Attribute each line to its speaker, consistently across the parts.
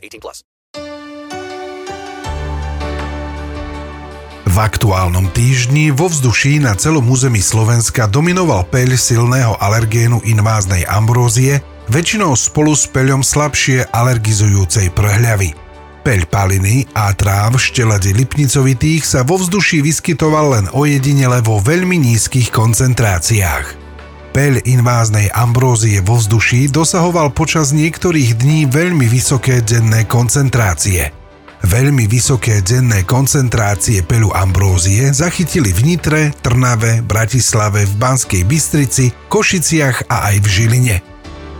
Speaker 1: 18 plus.
Speaker 2: V aktuálnom týždni vo vzduší na celom území Slovenska dominoval peľ silného alergénu inváznej ambrózie, väčšinou spolu s peľom slabšie alergizujúcej prhľavy. Peľ paliny a tráv štelade lipnicovitých sa vo vzduší vyskytoval len ojedinele vo veľmi nízkych koncentráciách. Peľ inváznej ambrózie vo vzduší dosahoval počas niektorých dní veľmi vysoké denné koncentrácie. Veľmi vysoké denné koncentrácie peľu ambrózie zachytili v Nitre, Trnave, Bratislave, v Banskej Bystrici, Košiciach a aj v Žiline –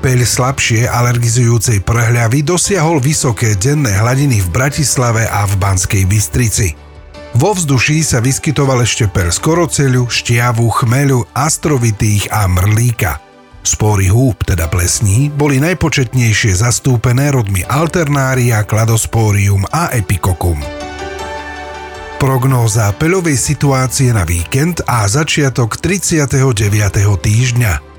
Speaker 2: Peľ slabšie alergizujúcej prehľavy dosiahol vysoké denné hladiny v Bratislave a v Banskej Bystrici. Vo vzduší sa vyskytoval ešte peľ skoroceľu, štiavu, chmeľu, astrovitých a mrlíka. Spory húb, teda plesní, boli najpočetnejšie zastúpené rodmi Alternária, Kladosporium a Epicokum. Prognóza peľovej situácie na víkend a začiatok 39. týždňa –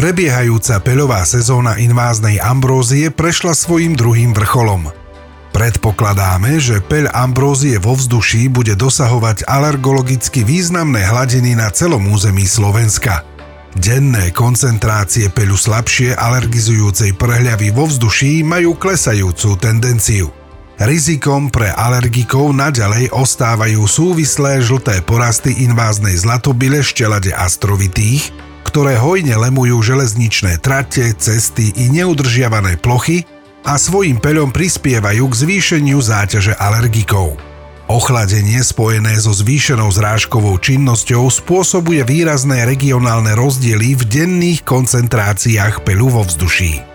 Speaker 2: Prebiehajúca peľová sezóna inváznej ambrózie prešla svojim druhým vrcholom. Predpokladáme, že peľ ambrózie vo vzduší bude dosahovať alergologicky významné hladiny na celom území Slovenska. Denné koncentrácie peľu slabšie alergizujúcej prehľavy vo vzduší majú klesajúcu tendenciu. Rizikom pre alergikov naďalej ostávajú súvislé žlté porasty inváznej zlatobile štelade astrovitých, ktoré hojne lemujú železničné trate, cesty i neudržiavané plochy a svojim peľom prispievajú k zvýšeniu záťaže alergikov. Ochladenie spojené so zvýšenou zrážkovou činnosťou spôsobuje výrazné regionálne rozdiely v denných koncentráciách peľu vo vzduší.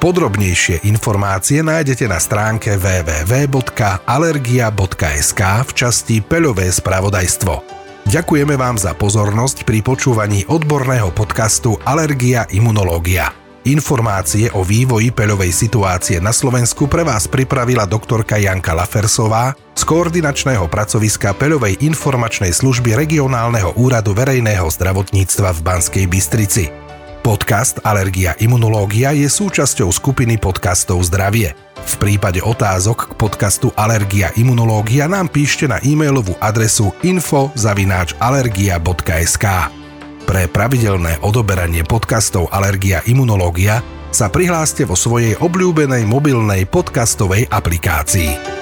Speaker 2: Podrobnejšie informácie nájdete na stránke www.alergia.sk v časti Peľové spravodajstvo. Ďakujeme vám za pozornosť pri počúvaní odborného podcastu Alergia imunológia. Informácie o vývoji peľovej situácie na Slovensku pre vás pripravila doktorka Janka Lafersová z koordinačného pracoviska peľovej informačnej služby regionálneho úradu verejného zdravotníctva v Banskej Bystrici. Podcast Alergia imunológia je súčasťou skupiny podcastov Zdravie. V prípade otázok k podcastu Alergia imunológia nám píšte na e-mailovú adresu info.alergia.sk Pre pravidelné odoberanie podcastov Alergia imunológia sa prihláste vo svojej obľúbenej mobilnej podcastovej aplikácii.